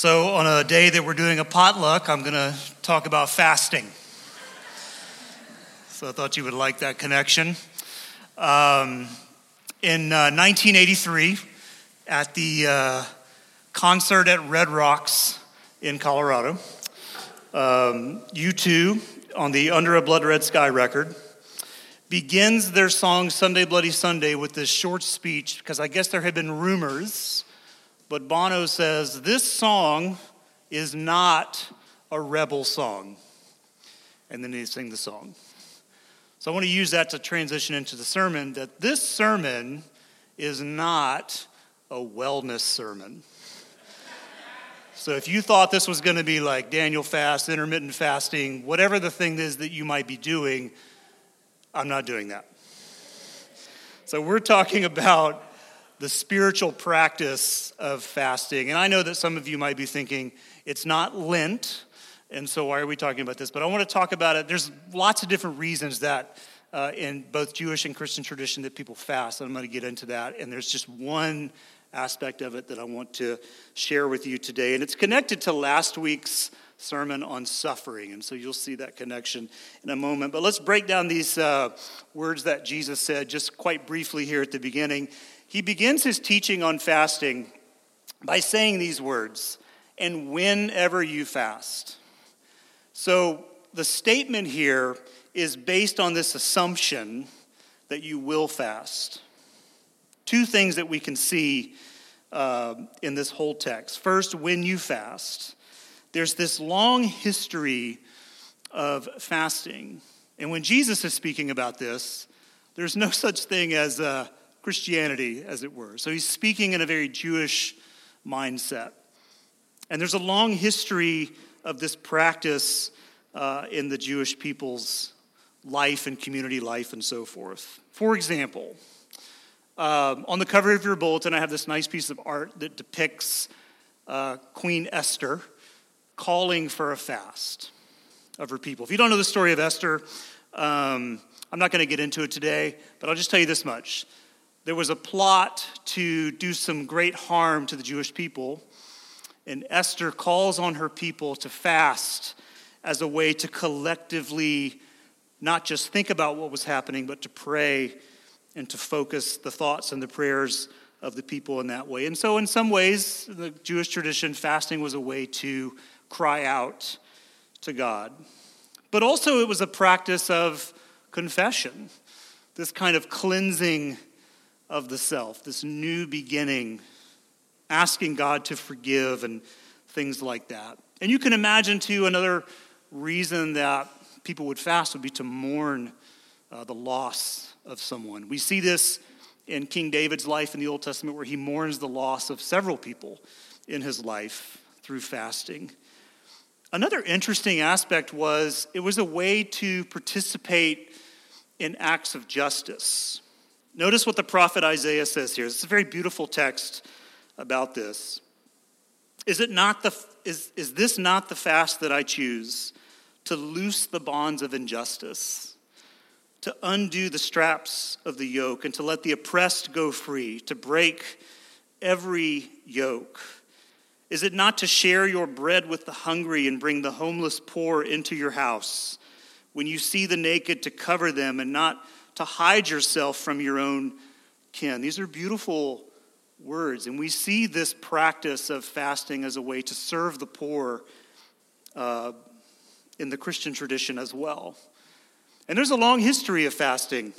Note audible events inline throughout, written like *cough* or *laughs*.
So, on a day that we're doing a potluck, I'm going to talk about fasting. So, I thought you would like that connection. Um, in uh, 1983, at the uh, concert at Red Rocks in Colorado, um, U2 on the Under a Blood Red Sky record begins their song Sunday Bloody Sunday with this short speech because I guess there had been rumors but Bono says this song is not a rebel song. And then he sing the song. So I want to use that to transition into the sermon that this sermon is not a wellness sermon. So if you thought this was going to be like Daniel fast, intermittent fasting, whatever the thing is that you might be doing, I'm not doing that. So we're talking *laughs* about the spiritual practice of fasting. And I know that some of you might be thinking, it's not Lent, and so why are we talking about this? But I want to talk about it. There's lots of different reasons that uh, in both Jewish and Christian tradition that people fast. And I'm going to get into that. And there's just one aspect of it that I want to share with you today. And it's connected to last week's sermon on suffering. And so you'll see that connection in a moment. But let's break down these uh, words that Jesus said just quite briefly here at the beginning. He begins his teaching on fasting by saying these words, and whenever you fast. So the statement here is based on this assumption that you will fast. Two things that we can see uh, in this whole text. First, when you fast, there's this long history of fasting. And when Jesus is speaking about this, there's no *laughs* such thing as a Christianity, as it were. So he's speaking in a very Jewish mindset. And there's a long history of this practice uh, in the Jewish people's life and community life and so forth. For example, um, on the cover of your bulletin, I have this nice piece of art that depicts uh, Queen Esther calling for a fast of her people. If you don't know the story of Esther, um, I'm not going to get into it today, but I'll just tell you this much there was a plot to do some great harm to the Jewish people, and Esther calls on her people to fast as a way to collectively not just think about what was happening, but to pray and to focus the thoughts and the prayers of the people in that way. And so, in some ways, in the Jewish tradition, fasting was a way to cry out to God. But also, it was a practice of confession, this kind of cleansing of the self, this new beginning, asking God to forgive and things like that. And you can imagine, too, another reason that people would fast would be to mourn uh, the loss of someone. We see this in King David's life in the Old Testament, where he mourns the loss of several people in his life through fasting. Another interesting aspect was it was a way to participate in acts of justice. Notice what the prophet Isaiah says here. It's a very beautiful text about this. Is, it not the, is, is this not the fast that I choose? To loose the bonds of injustice, to undo the straps of the yoke, and to let the oppressed go free, to break every yoke? Is it not to share your bread with the hungry and bring the homeless poor into your house? When you see the naked, to cover them and not to hide yourself from your own kin. These are beautiful words, and we see this practice of fasting as a way to serve the poor uh, in the Christian tradition as well. And there's a long history of fasting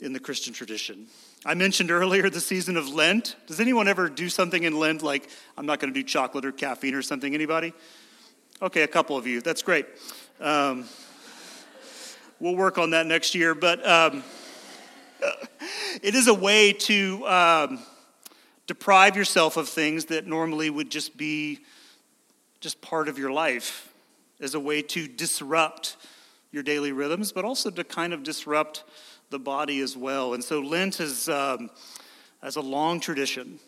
in the Christian tradition. I mentioned earlier the season of Lent. Does anyone ever do something in Lent like I'm not going to do chocolate or caffeine or something? Anybody? Okay, a couple of you. That's great. Um, we'll work on that next year. But um, it is a way to um, deprive yourself of things that normally would just be just part of your life, as a way to disrupt your daily rhythms, but also to kind of disrupt the body as well. And so Lent is um, as a long tradition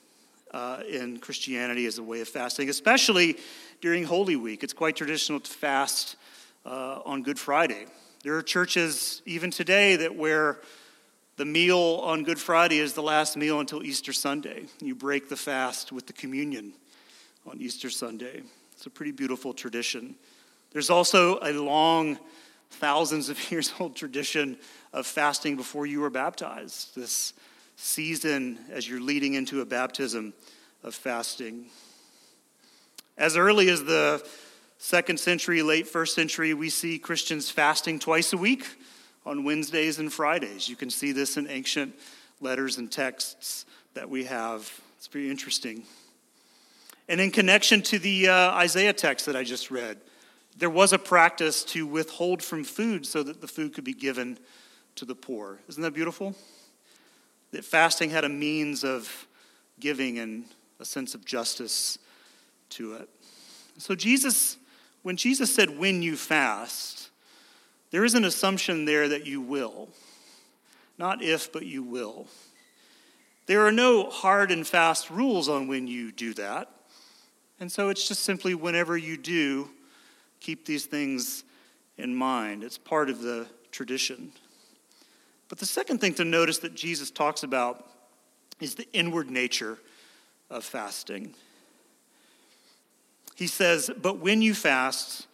uh, in Christianity as a way of fasting, especially during Holy Week. It's quite traditional to fast uh, on Good Friday. There are churches even today that where the meal on Good Friday is the last meal until Easter Sunday. You break the fast with the communion on Easter Sunday. It's a pretty beautiful tradition. There's also a long, thousands of *laughs* years old tradition of fasting before you were baptized. This season as you're leading into a baptism of fasting. As early as the second century, late first century, we see Christians fasting twice a week on Wednesdays and Fridays. You can see this in ancient letters and texts that we have. It's very interesting. And in connection to the uh, Isaiah text that I just read, there was a practice to withhold from food so that the food could be given to the poor. Isn't that beautiful? That fasting had a means of giving and a sense of justice to it. So, Jesus, when Jesus said, when you fast, there is an assumption there that you will. Not if, but you will. There are no hard and fast rules on when you do that. And so it's just simply whenever you do, keep these things in mind. It's part of the tradition. But the second thing to notice that Jesus talks about is the inward nature of fasting. He says, But when you fast,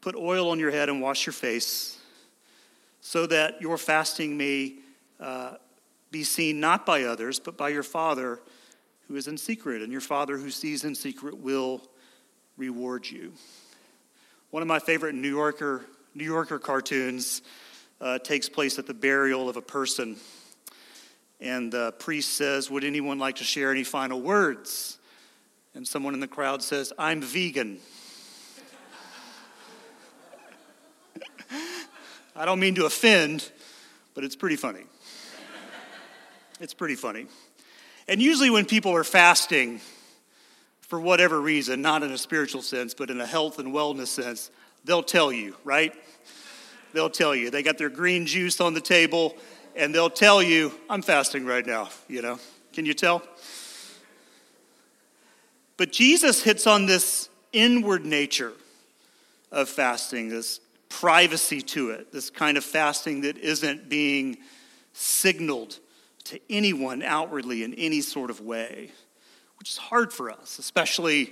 put oil on your head and wash your face, so that your fasting may uh, be seen not by others, but by your Father who is in secret. And your Father who sees in secret will reward you. One of my favorite New Yorker, New Yorker cartoons uh, takes place at the burial of a person. And the priest says, Would anyone like to share any final words? And someone in the crowd says, I'm vegan. I don't mean to offend, but it's pretty funny. It's pretty funny. And usually, when people are fasting, for whatever reason, not in a spiritual sense, but in a health and wellness sense, they'll tell you, right? they'll tell you. They got their green juice on the table, and they'll tell you, I'm fasting right now, you know. Can you tell? But Jesus hits on this inward nature of fasting, this privacy to it, this kind of fasting that isn't being signaled to anyone outwardly in any sort of way, which is hard for us, especially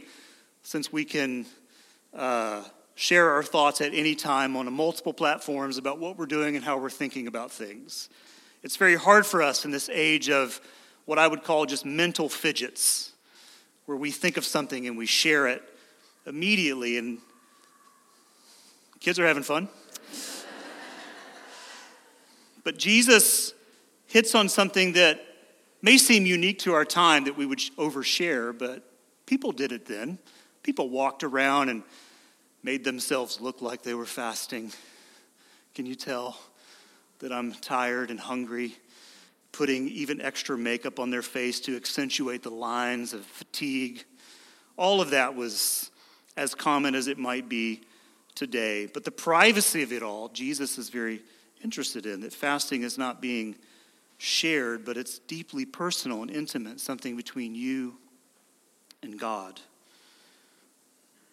since we can uh, share our thoughts at any time on multiple platforms about what we're doing and how we're thinking about things. It's very hard for us in this age of what I would call just mental fidgets, where we think of something and we share it immediately, and kids are having fun. *laughs* but Jesus hits on something that may seem unique to our time that we would overshare, but people did it then. People walked around and made themselves look like they were fasting. Can you tell that I'm tired and hungry? Putting even extra makeup on their face to accentuate the lines of fatigue. All of that was as common as it might be today. But the privacy of it all, Jesus is very interested in that fasting is not being shared, but it's deeply personal and intimate, something between you and God.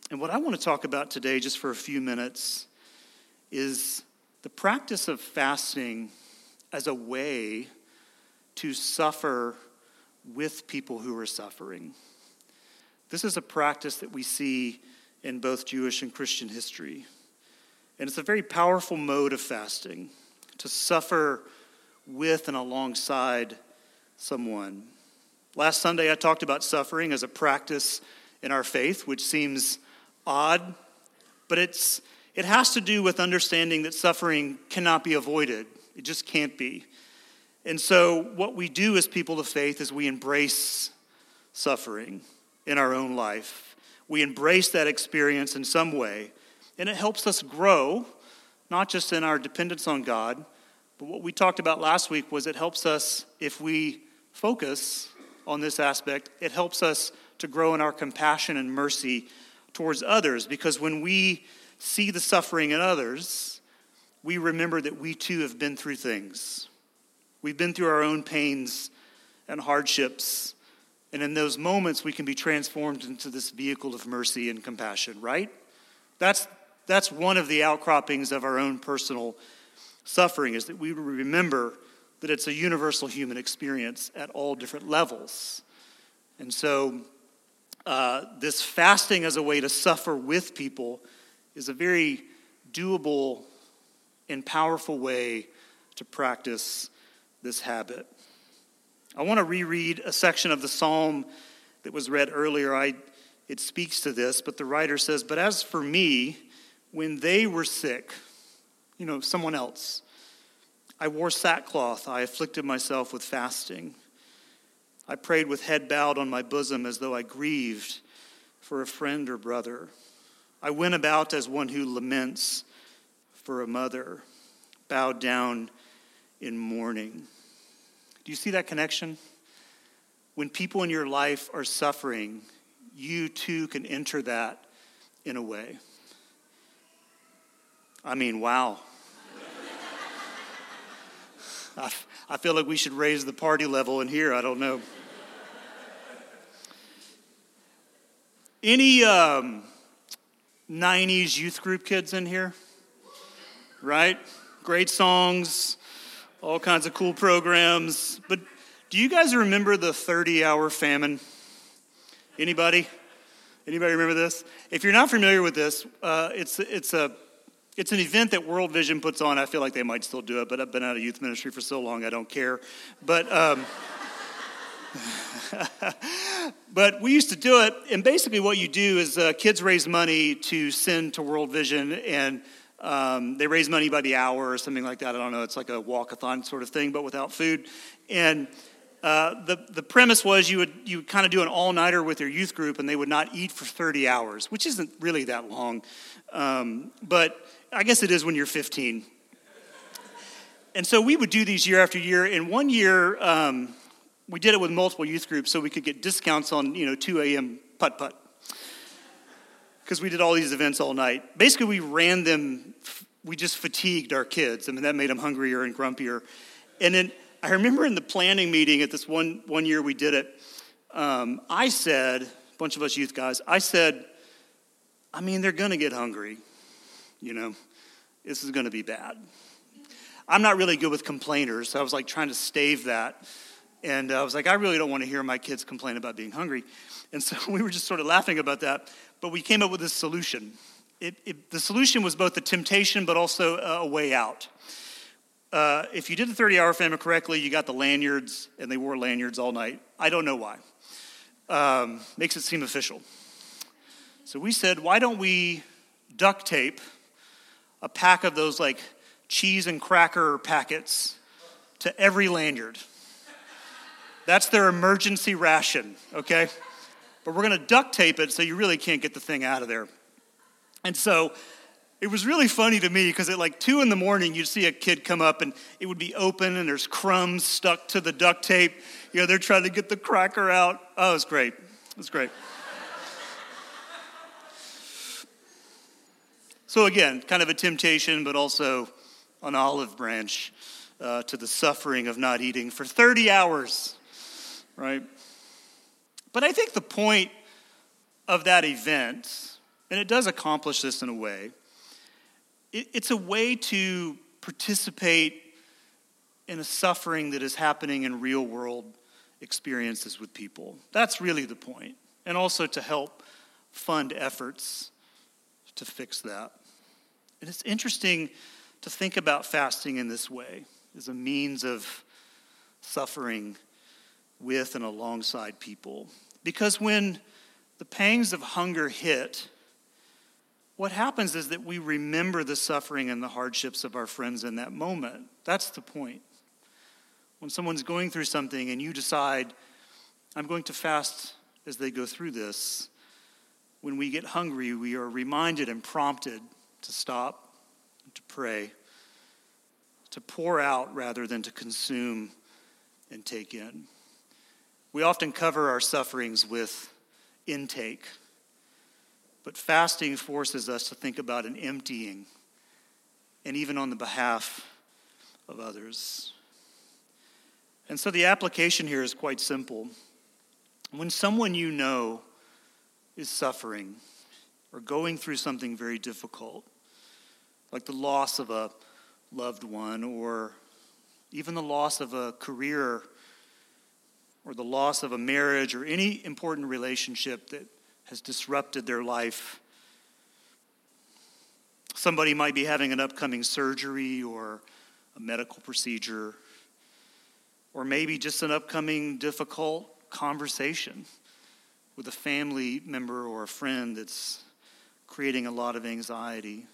And what I want to talk about today, just for a few minutes, is the practice of fasting as a way to suffer with people who are suffering. This is a practice that we see in both Jewish and Christian history. And it's a very powerful mode of fasting to suffer with and alongside someone. Last Sunday, I talked about suffering as a practice in our faith, which seems odd, but it's, it has to do with understanding that suffering cannot be avoided. It just can't be. And so, what we do as people of faith is we embrace suffering in our own life. We embrace that experience in some way, and it helps us grow, not just in our dependence on God, but what we talked about last week was it helps us, if we focus on this aspect, it helps us to grow in our compassion and mercy towards others because when we see the suffering in others, we remember that we too have been through things. We've been through our own pains and hardships. And in those moments, we can be transformed into this vehicle of mercy and compassion, right? That's, that's one of the outcroppings of our own personal suffering, is that we remember that it's a universal human experience at all different levels. And so uh, this fasting as a way to suffer with people is a very doable and powerful way to practice this habit. I want to reread a section of the psalm that was read earlier. I, it speaks to this, but the writer says, But as for me, when they were sick, you know, someone else, I wore sackcloth, I afflicted myself with fasting. I prayed with head bowed on my bosom as though I grieved for a friend or brother. I went about as one who laments for a mother, bowed down in mourning. Do you see that connection? When people in your life are suffering, you too can enter that in a way. I mean, wow. *laughs* I, I feel like we should raise the party level in here. I don't know. Any um, 90s youth group kids in here? Right? Great songs, all kinds of cool programs. But do you guys remember the 30 hour famine? Anybody? Anybody remember this? If you're not familiar with this, uh, it's, it's a it's an event that World Vision puts on. I feel like they might still do it, but I've been out of youth ministry for so long, I don't care. But, um, *laughs* but we used to do it, and basically what you do is uh, kids raise money to send to World Vision, and um, they raise money by the hour or something like that. I don't know. It's like a walkathon sort of thing, but without food. And uh, the, the premise was you would, you would kind of do an all nighter with your youth group, and they would not eat for 30 hours, which isn't really that long. Um, but I guess it is when you're 15. And so we would do these year after year. And one year, um, we did it with multiple youth groups so we could get discounts on, you know, 2 a.m. putt putt. Because we did all these events all night. Basically, we ran them, we just fatigued our kids. I mean, that made them hungrier and grumpier. And then I remember in the planning meeting at this one, one year we did it, um, I said, a bunch of us youth guys, I said, I mean, they're going to get hungry you know, this is going to be bad. I'm not really good with complainers, so I was like trying to stave that. And I was like, I really don't want to hear my kids complain about being hungry. And so *laughs* we were just sort of laughing about that. But we came up with this solution. It, it, the solution was both a temptation, but also a way out. Uh, if you did the 30 hour famine correctly, you got the lanyards, and they wore lanyards all night. I don't know why. Um, makes it seem official. So we said, why don't we duct tape a pack of those like cheese and cracker packets to every lanyard. That's their emergency ration, okay? But we're gonna duct tape it so you really can't get the thing out of there. And so it was really funny to me because at like two in the morning, you'd see a kid come up and it would be open and there's crumbs stuck to the duct tape. You know, they're trying to get the cracker out. Oh, it was great. It was great. So, again, kind of a temptation, but also an olive branch uh, to the suffering of not eating for 30 hours, right? But I think the point of that event, and it does accomplish this in a way, it, it's a way to participate in a suffering that is happening in real world experiences with people. That's really the point. And also to help fund efforts to fix that. And it's interesting to think about fasting in this way as a means of suffering with and alongside people. Because when the pangs of hunger hit, what happens is that we remember the suffering and the hardships of our friends in that moment. That's the point. When someone's going through something and you decide, I'm going to fast as they go through this, when we get hungry, we are reminded and prompted to stop, to pray, to pour out rather than to consume and take in. We often cover our sufferings with intake, but fasting forces us to think about an emptying, and even on the behalf of others. And so the application here is quite simple. When someone you know is suffering or going through something very difficult, like the loss of a loved one or even the loss of a career or the loss of a marriage or any important relationship that has disrupted their life. Somebody might be having an upcoming surgery or a medical procedure, or maybe just an upcoming difficult conversation with a family member or a friend that's creating a lot of anxiety.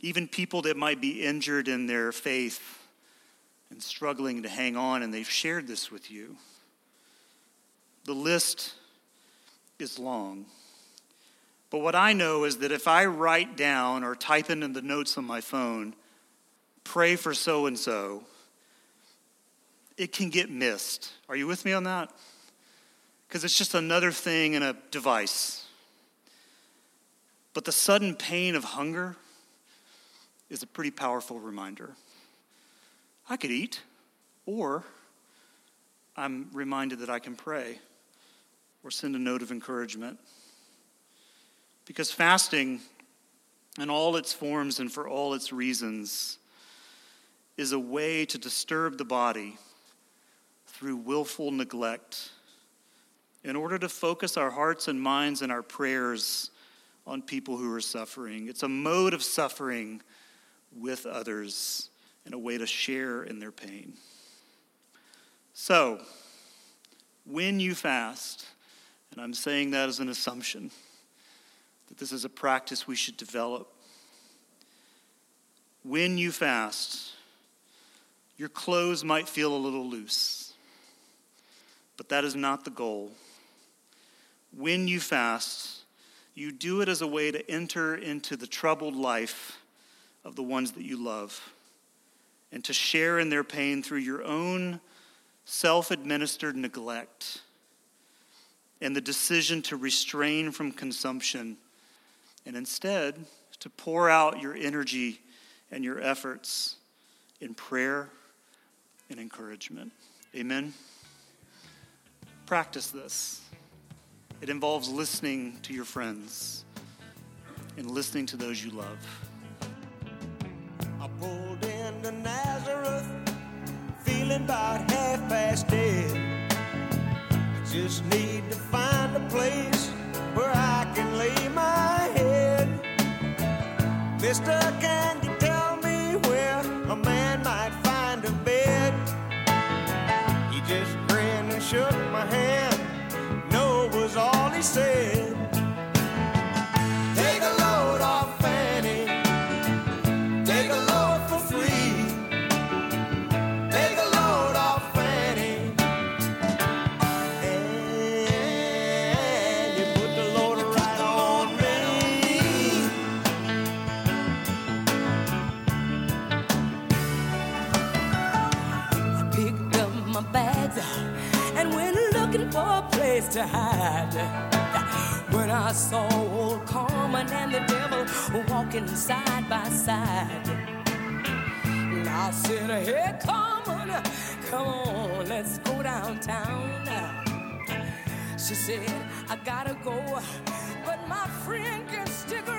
Even people that might be injured in their faith and struggling to hang on, and they've shared this with you. The list is long. But what I know is that if I write down or type in the notes on my phone, pray for so and so, it can get missed. Are you with me on that? Because it's just another thing in a device. But the sudden pain of hunger is a pretty powerful reminder. I could eat, or I'm reminded that I can pray or send a note of encouragement. Because fasting, in all its forms and for all its reasons, is a way to disturb the body through willful neglect in order to focus our hearts and minds and our prayers on people who are suffering. It's a mode of suffering with others and a way to share in their pain. So, when you fast, and I'm saying that as an assumption, that this is a practice we should develop. When you fast, your clothes might feel a little loose, but that is not the goal. When you fast, you do it as a way to enter into the troubled life of the ones that you love and to share in their pain through your own self administered neglect and the decision to restrain from consumption and instead to pour out your energy and your efforts in prayer and encouragement. Amen. Practice this. It involves listening to your friends and listening to those you love. Feeling about half past dead. I just need to find a place where I can lay my head. Mister, can you tell me where a man might find a bed? He just grinned and shook my hand. No was all he said. Said, Hey, Carmen, come on, let's go downtown. She said, I gotta go, but my friend can stick.